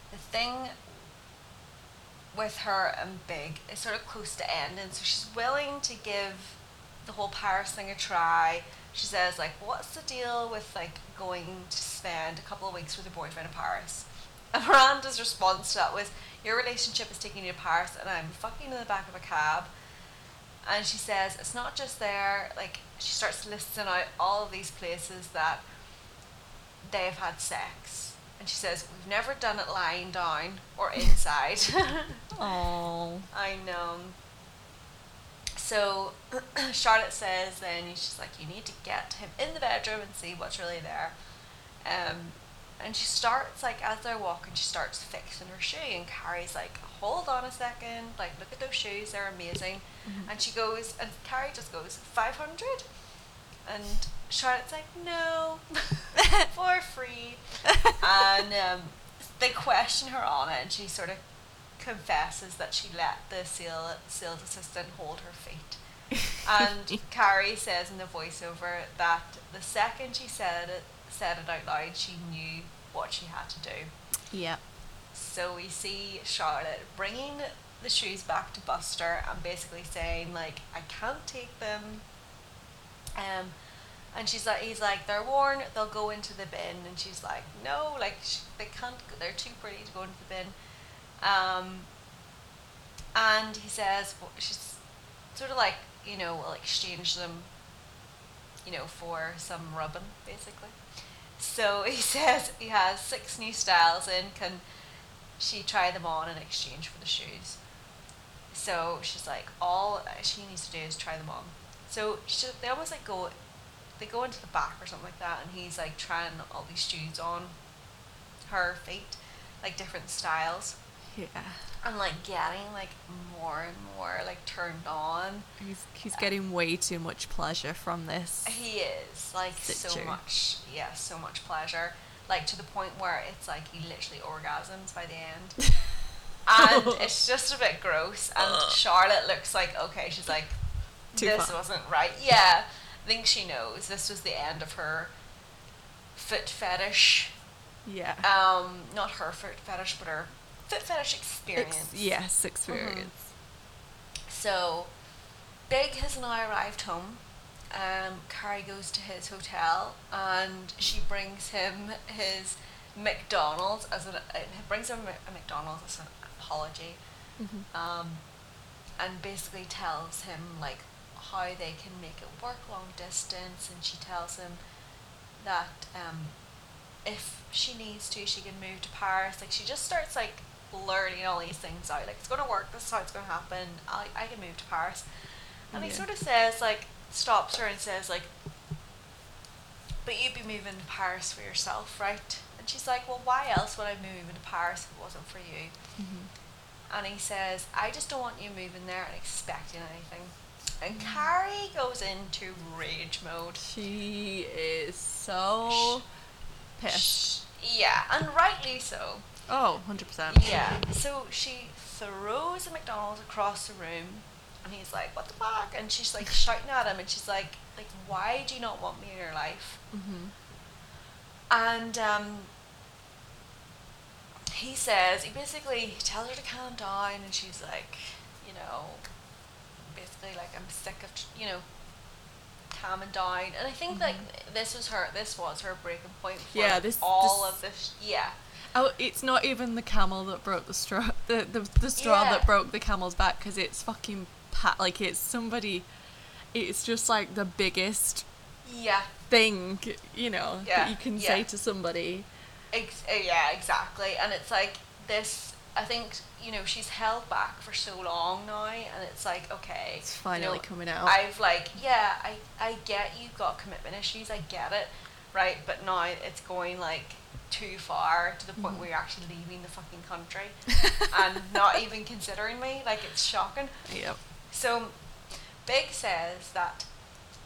the thing with her and Big is sort of close to ending, so she's willing to give the whole Paris thing a try. She says, like, what's the deal with like going to spend a couple of weeks with your boyfriend in Paris? And Miranda's response to that was, Your relationship is taking you to Paris and I'm fucking in the back of a cab. And she says, It's not just there, like she starts listing out all of these places that they've had sex. And she says, We've never done it lying down or inside.
Oh.
I know. So Charlotte says then she's like, you need to get him in the bedroom and see what's really there. Um, and she starts like as they're walking, she starts fixing her shoe, and Carrie's like, hold on a second, like look at those shoes, they're amazing. And she goes, and Carrie just goes five hundred, and Charlotte's like, no, for free. and um, they question her on it, and she sort of confesses that she let the sale, sales assistant hold her feet. And Carrie says in the voiceover that the second she said it, said it out loud, she knew what she had to do.
Yep.
So we see Charlotte bringing the shoes back to Buster and basically saying like, I can't take them. Um, and she's like, he's like, they're worn, they'll go into the bin. And she's like, no, like sh- they can't. They're too pretty to go into the bin. Um, and he says, well, she's sort of like, you know, we'll exchange them, you know, for some rubbing, basically. So he says he has six new styles and Can she try them on in exchange for the shoes? So she's like, all she needs to do is try them on. So she, they almost like go, they go into the back or something like that, and he's like trying all these shoes on her feet, like different styles,
Yeah.
And like getting like more and more like turned on.
He's he's getting way too much pleasure from this.
He is like so much, yeah, so much pleasure. Like to the point where it's like he literally orgasms by the end, and it's just a bit gross. And Charlotte looks like okay, she's like,
Too
this
far.
wasn't right. Yeah, I think she knows this was the end of her foot fetish.
Yeah.
Um, not her foot fetish, but her foot fetish
Ex-
experience.
yes, experience.
So, Big has now arrived home. Um, Carrie goes to his hotel and she brings him his McDonald's as an uh, brings him a McDonald's as an apology,
Mhm.
um, and basically tells him like how they can make it work long distance, and she tells him that um, if she needs to, she can move to Paris. Like she just starts like blurting all these things out. Like it's gonna work. This is how it's gonna happen. I I can move to Paris. And he sort of says like stops her and says like, but you'd be moving to Paris for yourself, right? And she's like, well, why else would I be moving to Paris if it wasn't for you?
Mhm.
And he says, I just don't want you moving there and expecting anything. And Carrie goes into rage mode.
She is so pissed.
Yeah, and rightly so.
Oh, 100%.
Yeah. So she throws a McDonald's across the room, and he's like, "What the fuck?" And she's like shouting at him, and she's like, "Like, why do you not want me in your life?"
hmm
And um, he says he basically tells her to calm down, and she's like, you know, basically like I'm sick of you know calming down. And I think like this was her this was her breaking point. For
Yeah, this-
all
this-
of this. Yeah.
Oh, it's not even the camel that broke the straw. The the, the straw
Yeah.
that broke the camel's back because it's fucking pat. Like it's somebody. It's just like the biggest
Yeah.
thing, you know,
Yeah,
that you can
yeah.
say to somebody.
Ex- uh, yeah, exactly. And it's like this. I think you know she's held back for so long now, and it's like okay,
It's
you
finally
know,
coming out.
I've like yeah, I I get you've got commitment issues. I get it, right? But now it's going like too far to the point
Mhm.
where you're actually leaving the fucking country and not even considering me. Like it's shocking.
Yep.
So, Big says that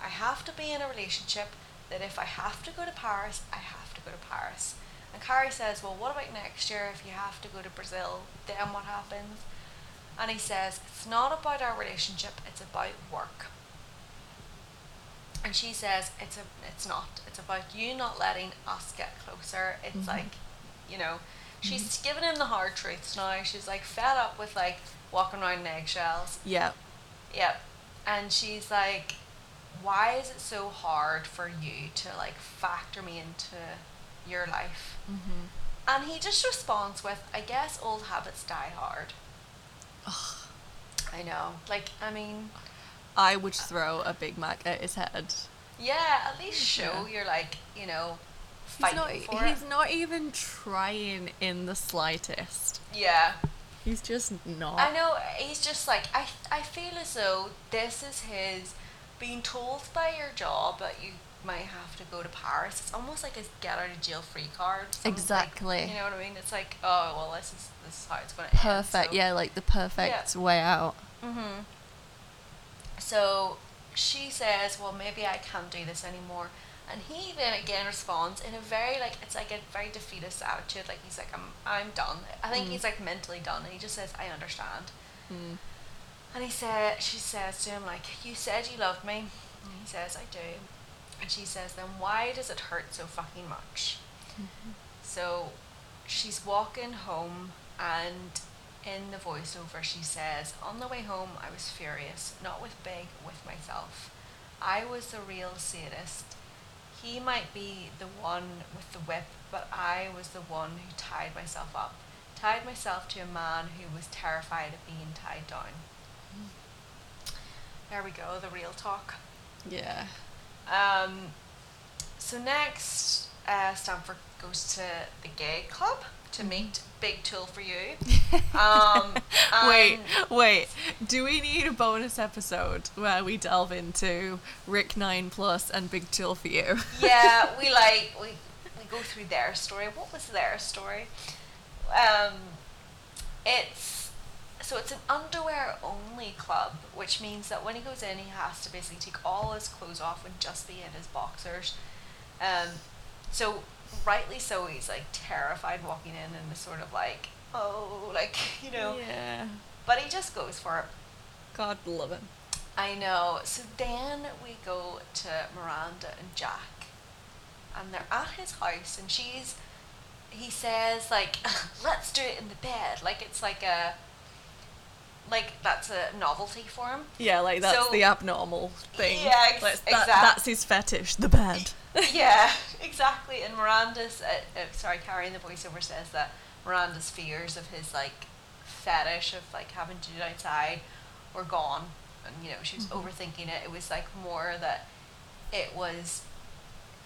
I have to be in a relationship, that if I have to go to Paris, I have to go to Paris. And Carrie says, Well, what about next year if you have to go to Brazil? Then what happens? And he says, It's not about our relationship, it's about work. And she says, It's a it's not. It's about you not letting us get closer. It's
Mhm.
like, you know, she's giving him the hard truths now. She's like fed up with like walking around in eggshells.
Yep.
Yep. And she's like, why is it so hard for you to like factor me into your life?
hmm
And he just responds with, I guess old habits die hard. Ugh. I know. Like, I mean,
I would throw a Big Mac at his head.
yeah, at least show
Yeah.
you're like, you know,
He's
fighting
not.
for
He's
it.
not even trying in the slightest.
Yeah.
He's just not.
I know he's just like I I feel as though this is his being told by your job that you might have to go to Paris. It's almost like his get out of jail free card. Almost like-
Exactly.
you know what I mean? It's like oh well, this is this is how it's going to end.
Perfect.
so-
Yeah, like the perfect way out.
Mhm. So she says, "Well, maybe I can't do this anymore." And he then again responds in a very like it's like a very defeatist attitude. Like he's like, "I'm I'm done." I think
Mm.
he's like mentally done, and he just says, "I understand."
Mm.
And he said, she says to him like, "You said you loved me." And he says, "I do." And she says, "Then why does it hurt so fucking much?" So she's walking home, and in the voiceover, she says, On the way home, I was furious, not with Big, with myself. I was the real sadist. He might be the one with the whip, but I was the one who tied myself up, tied myself to a man who was terrified of being tied down. There we go, the real talk.
Yeah.
Um, so next, uh, Stanford goes to the gay club to meet Big Tool for You. Um,
wait, wait. Do we need a bonus episode where we delve into Rick Nine Plus and Big Tool for You?
yeah, we like we we go through their story. What was their story? Um, it's so it's an underwear only club, which means that when he goes in, he has to basically take all his clothes off and just be in his boxers. Um, so rightly so, he's like terrified walking in and is sort of like, oh, like you know.
Yeah.
But he just goes for it.
God love him.
I know. So then we go to Miranda and Jack, and they're at his house, and she's. He says like, "Let's do it in the bed," like it's like a. Like that's a novelty for him.
Yeah, like that's
So-
the abnormal thing.
Yeah, ex-
Let's- that-
exact-
That's his fetish, the bed.
yeah, exactly. And Miranda's, uh, uh, sorry, carrying the voiceover says that Miranda's fears of his like fetish of like having to do it outside were gone, and you know she was
Mhm.
overthinking it. It was like more that it was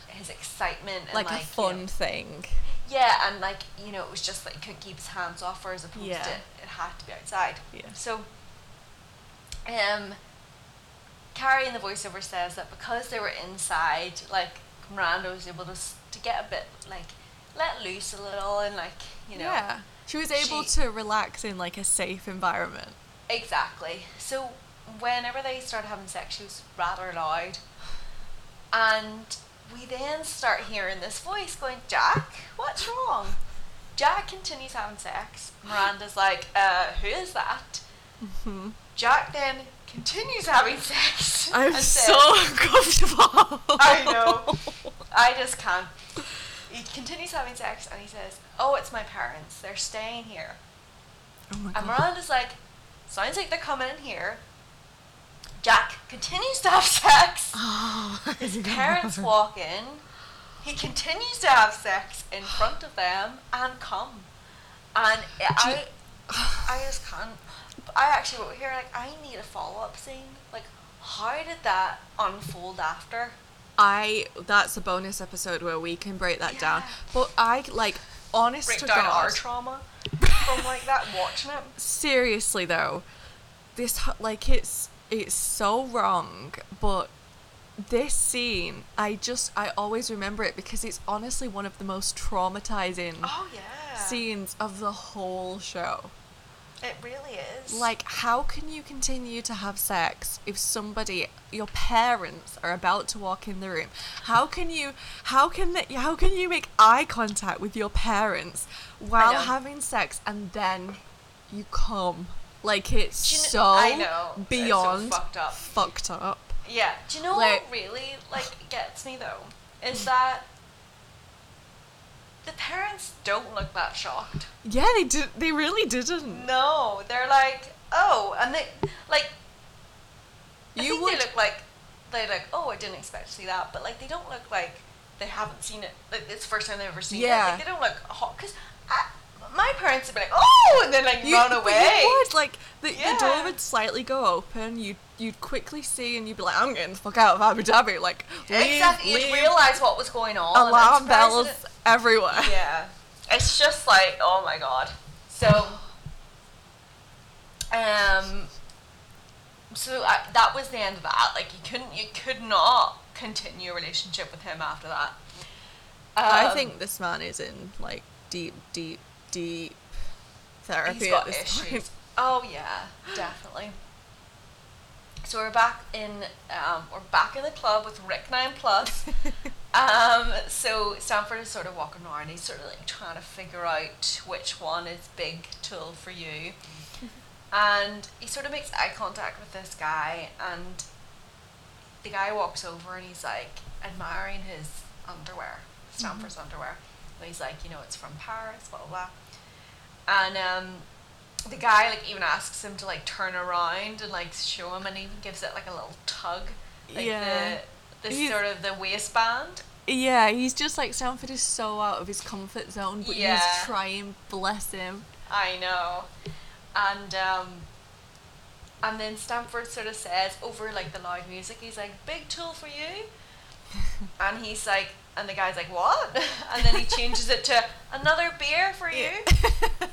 his excitement and
like,
like,
a
you
fun
know-
thing.
yeah, and like you know, it was just like he couldn't keep his hands off her as opposed
Yeah.
to it had to be outside.
Yeah.
So, um, Carrie in the voiceover says that because they were inside, like Miranda was able to s- to get a bit like let loose a little and like you know
yeah. She was able
she-
to relax in like a safe environment.
exactly. So whenever they started having sex, she was rather loud, and we then start hearing this voice going, "Jack, what's wrong?" Jack continues having sex. Miranda's like, uh, "Who is that?"
hmm
Jack then continues having sex.
I'm so uncomfortable.
I know. I just can't. He continues having sex and he says, Oh, it's my parents. They're staying here.
Oh my
And
god.
Miranda's like, Sounds like they're coming in here. Jack continues to have sex.
Oh,
His parents walk in. He continues to have sex in front of them and come. And I, I just can't. I actually wrote here like I need a follow up scene. Like, how did that unfold after?
I that's a bonus episode where we can break that down. But I like honest
Break
to
down
God.
our trauma from like that watching it.
seriously though, this like it's it's so wrong, but this scene, I just I always remember it because it's honestly one of the most traumatizing
Oh yeah.
scenes of the whole show.
It really is.
Like, how can you continue to have sex if somebody, your parents, are about to walk in the room? How can you, how can that, how can you make eye contact with your parents while having sex and then you come? Like it's
you
so
know. So
beyond
fucked up.
fucked up.
Yeah. Do you know
Like-
what really like gets me though? Is that the parents don't look that shocked.
Yeah, they did. They really didn't.
No, they're like, oh, and they like. I
You would-
they look like they're like, oh, I didn't expect to see that, but like they don't look like they haven't seen it. Like it's the first time they've ever seen it.
Yeah.
Like, they don't look hot because my parents would be like, oh, and then like
You,
run away.
You would like the, the door
Yeah.
would slightly go open. You you'd quickly see, and you'd be like, "I'm getting the fuck out of Abu Dhabi!" Like, leave,
exactly. You
leave.
realize what was going on.
alarm bells
it-
everywhere.
yeah it's just like oh my god so um so I, that was the end of that like you couldn't you could not continue a relationship with him after that
I
Um,
think this man is in like deep, deep, deep therapy
he's got
at this
issues
point.
oh yeah definitely so we're back in um, we're back in the club with Rick Nine Plus Um, so Stanford is sort of walking around. He's sort of like trying to figure out which one is big tool for you, and he sort of makes eye contact with this guy, and the guy walks over and he's like admiring his underwear, Stanford's underwear. And he's like, you know, it's from Paris, blah blah blah, and um, the guy like even asks him to like turn around and like show him, and even gives it like a little tug, like
Yeah.
the the
He's-
sort of the waistband.
Yeah, he's just like Stanford is so out of his comfort zone, but
Yeah.
he's trying. Bless him.
I know. And um and then Stanford sort of says over like the loud music, he's like, Big tool for you and he's like, and the guy's like, what? And then he changes it to another beer for you.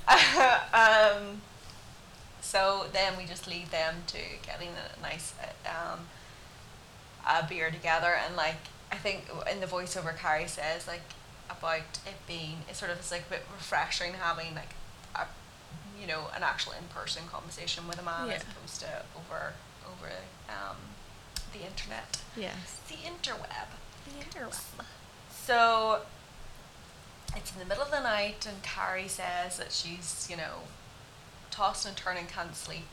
um, so then we just leave them to getting a nice um, a beer together, and like I think in the voiceover, Carrie says like about it being it's sort of it's like a bit refreshing having like a you know an actual in person conversation with a man
Yeah.
as opposed to over over um, the internet,
Yes.
the interweb.
The interweb.
So it's in the middle of the night, and Carrie says that she's, you know, tossing and turning, can't sleep.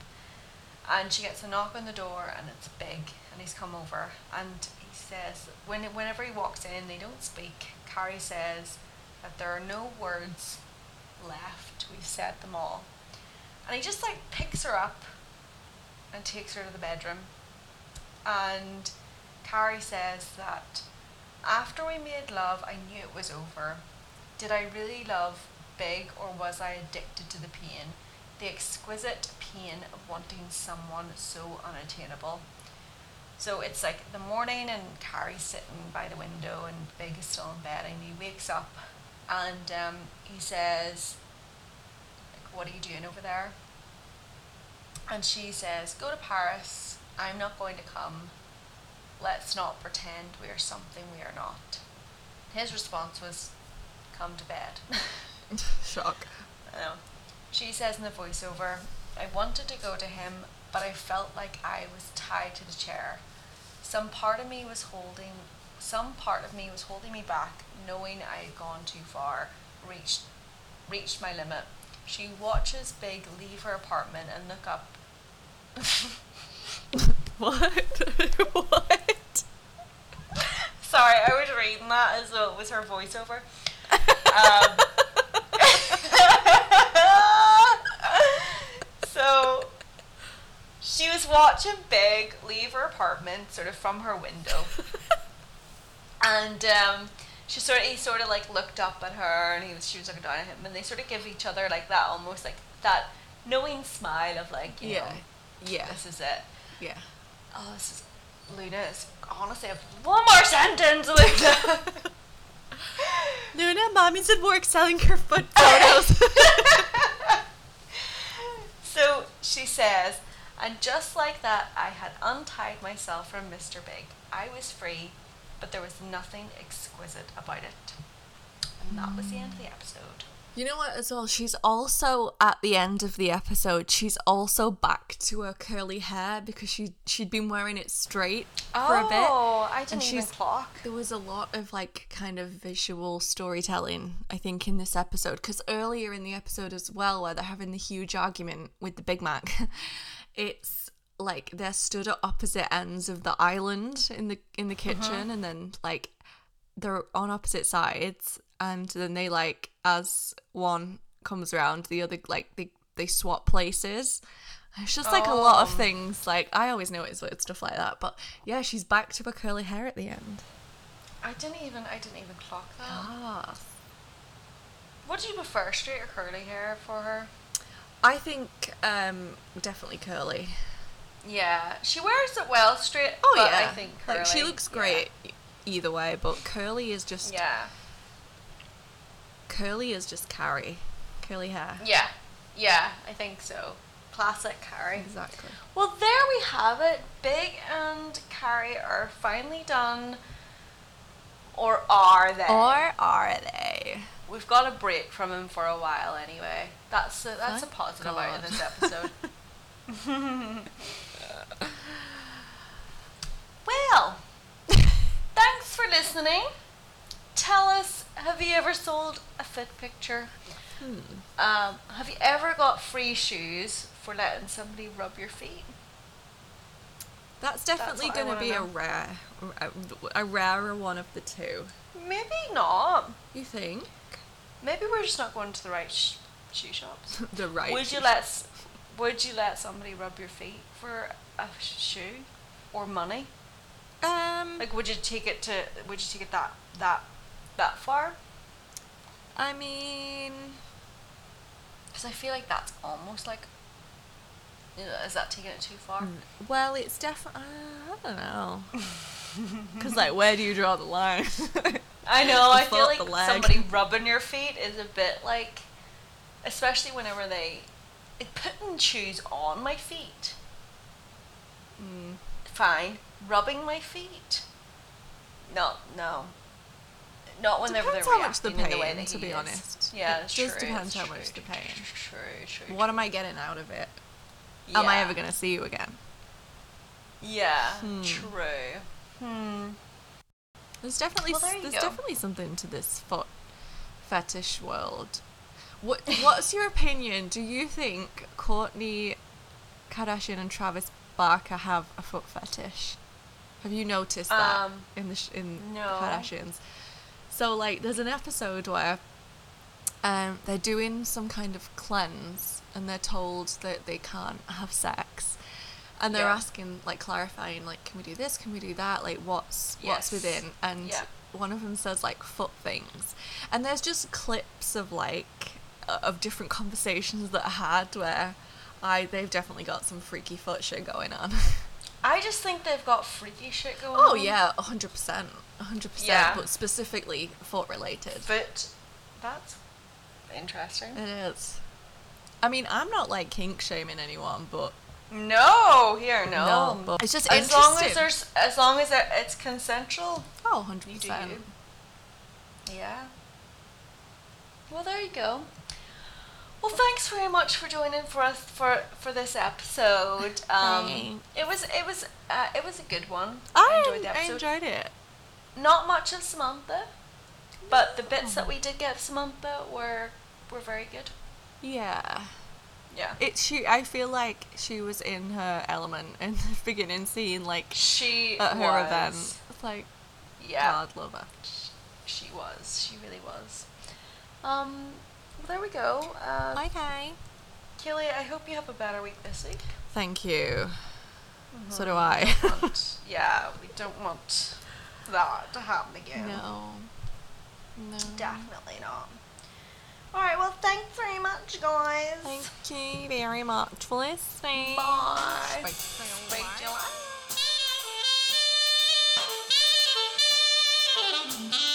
And she gets a knock on the door, and it's big, and he's come over. And he says, when, whenever he walks in, they don't speak. Carrie says that there are no words left, we've said them all. And he just like picks her up and takes her to the bedroom. And Carrie says that after we made love, I knew it was over. Did I really love Big or was I addicted to the pain? The exquisite pain of wanting someone so unattainable. So it's like the morning and Carrie's sitting by the window and Big is still in bed and he wakes up and um, he says, like, what are you doing over there? And she says, go to Paris. I'm not going to come. Let's not pretend we are something we are not. His response was, come to bed.
Shock.
I know. She says in the voiceover, I wanted to go to him, but I felt like I was tied to the chair. Some part of me was holding some part of me was holding me back, knowing I had gone too far, reached reached my limit. She watches Big leave her apartment and look up
What? what?
Sorry, I was reading that as though it was her voiceover. Um, so she was watching Big leave her apartment, sort of from her window, and um, she sort of he sort of like looked up at her, and he was she was looking down at him, and they sort of give each other like that almost like that knowing smile of like you
Yeah.
know
Yeah.
this is it.
Yeah.
Oh, this is Luna. Is honestly, one more sentence, Luna.
Luna, mommy's at work selling her foot photos.
so she says, and just like that, I had untied myself from Mr. Big. I was free, but there was nothing exquisite about it. And that was the end of the episode.
You know what, as well? She's also at the end of the episode. She's also back to her curly hair because she she'd been wearing it straight for a bit.
Oh, I didn't
And
even
she's-
clock.
There was a lot of like kind of visual storytelling, I think, in this episode. Because earlier in the episode as well, where they're having the huge argument with the Big Mac, it's like they're stood at opposite ends of the island in the in the uh-huh. kitchen, and then like they're on opposite sides, and then they like as one comes around, the other like they they swap places. It's just like a lot of
Oh.
things. Like I always notice weird stuff like that, but yeah, she's back to her curly hair at the end.
I didn't even. I didn't even clock that.
Ah,
What do you prefer, straight or curly hair for her?
I think um definitely curly.
Yeah, she wears it well straight.
Oh
but
yeah,
I think curly.
like she looks great e- either way, but curly is just
Yeah.
Curly is just Carrie, curly hair.
Yeah. Yeah, I think so. Classic Carrie.
Exactly.
Well, there we have it. Big and Carrie are finally done. Or are they?
Or are they?
We've got a break from him for a while anyway. That's a, that's
Thank
a positive out of this episode. well, thanks for listening. Tell us, have you ever sold a fit picture?
Hmm.
Um, have you ever got free shoes for letting somebody rub your feet?
That's definitely going to be a rare, a, a rarer one of the two.
Maybe not.
You think?
Maybe we're just not going to the right sh- shoe shops.
the right.
Would you let Would you let somebody rub your feet for a sh- shoe or money?
Um.
Like, would you take it to? Would you take it that that that far?
I mean,
Because I feel like that's almost like. You know, is that taking it too far?
well, it's definitely. Uh, don't know. Because, like, where do you draw the line?
I know. I feel like somebody rubbing your feet is a bit like, especially whenever they it putting shoes on my feet.
Mm.
Fine, rubbing my feet. No, no. Not whenever
Depends
they're
how much the
reacting in the way
to be
is.
honest.
Yeah,
It does
true,
depend
it's
how
true,
much the pain.
True, true.
What am I getting out of it? Yeah. Am I ever going to see you again?
Yeah,
Hmm.
true. Hmm.
There's definitely
Well, there
there's
go.
definitely something to this foot fetish world. What what's your opinion? Do you think Kourtney Kardashian and Travis Barker have a foot fetish? Have you noticed that
Um,
in the sh- in
no.
Kardashians? So like, there's an episode where um, they're doing some kind of cleanse, and they're told that they can't have sex, and they're
Yeah.
asking like clarifying like, can we do this? Can we do that? Like, what's what's within? And
Yeah.
one of them says like foot things, and there's just clips of like of different conversations that I had where I they've definitely got some freaky foot shit going on.
I just think they've got freaky shit going
oh
on.
yeah, hundred percent, hundred percent,
Yeah.
but specifically foot related.
But that's interesting.
It is. I mean, I'm not like kink shaming anyone, but
No, here, no.
No, but it's just
as long as there's, as long as it's consensual.
oh, 100 percent.
Yeah. Well, there you go. Well, thanks very much for joining for us for for this episode. Um, it was it was uh, it was a good one.
I
enjoyed the
I enjoyed it.
Not much of Samantha, but the bits that we did get of Samantha were were very good.
Yeah.
Yeah.
It she I feel like she was in her element in the beginning scene, like
She
at her
was.
event. It's like
Yeah.
God love her.
She was. She really was. Um. Well, there we go. Uh,
Okay.
Keely, I hope you have a better week this week.
Thank you. So do
Mhm.
I.
We don't want- yeah, we don't want that to happen again.
No. No.
Definitely not. Alright, well, thanks very much, guys.
Thank you very much for listening. Bye. Bye.
Bye.
Bye.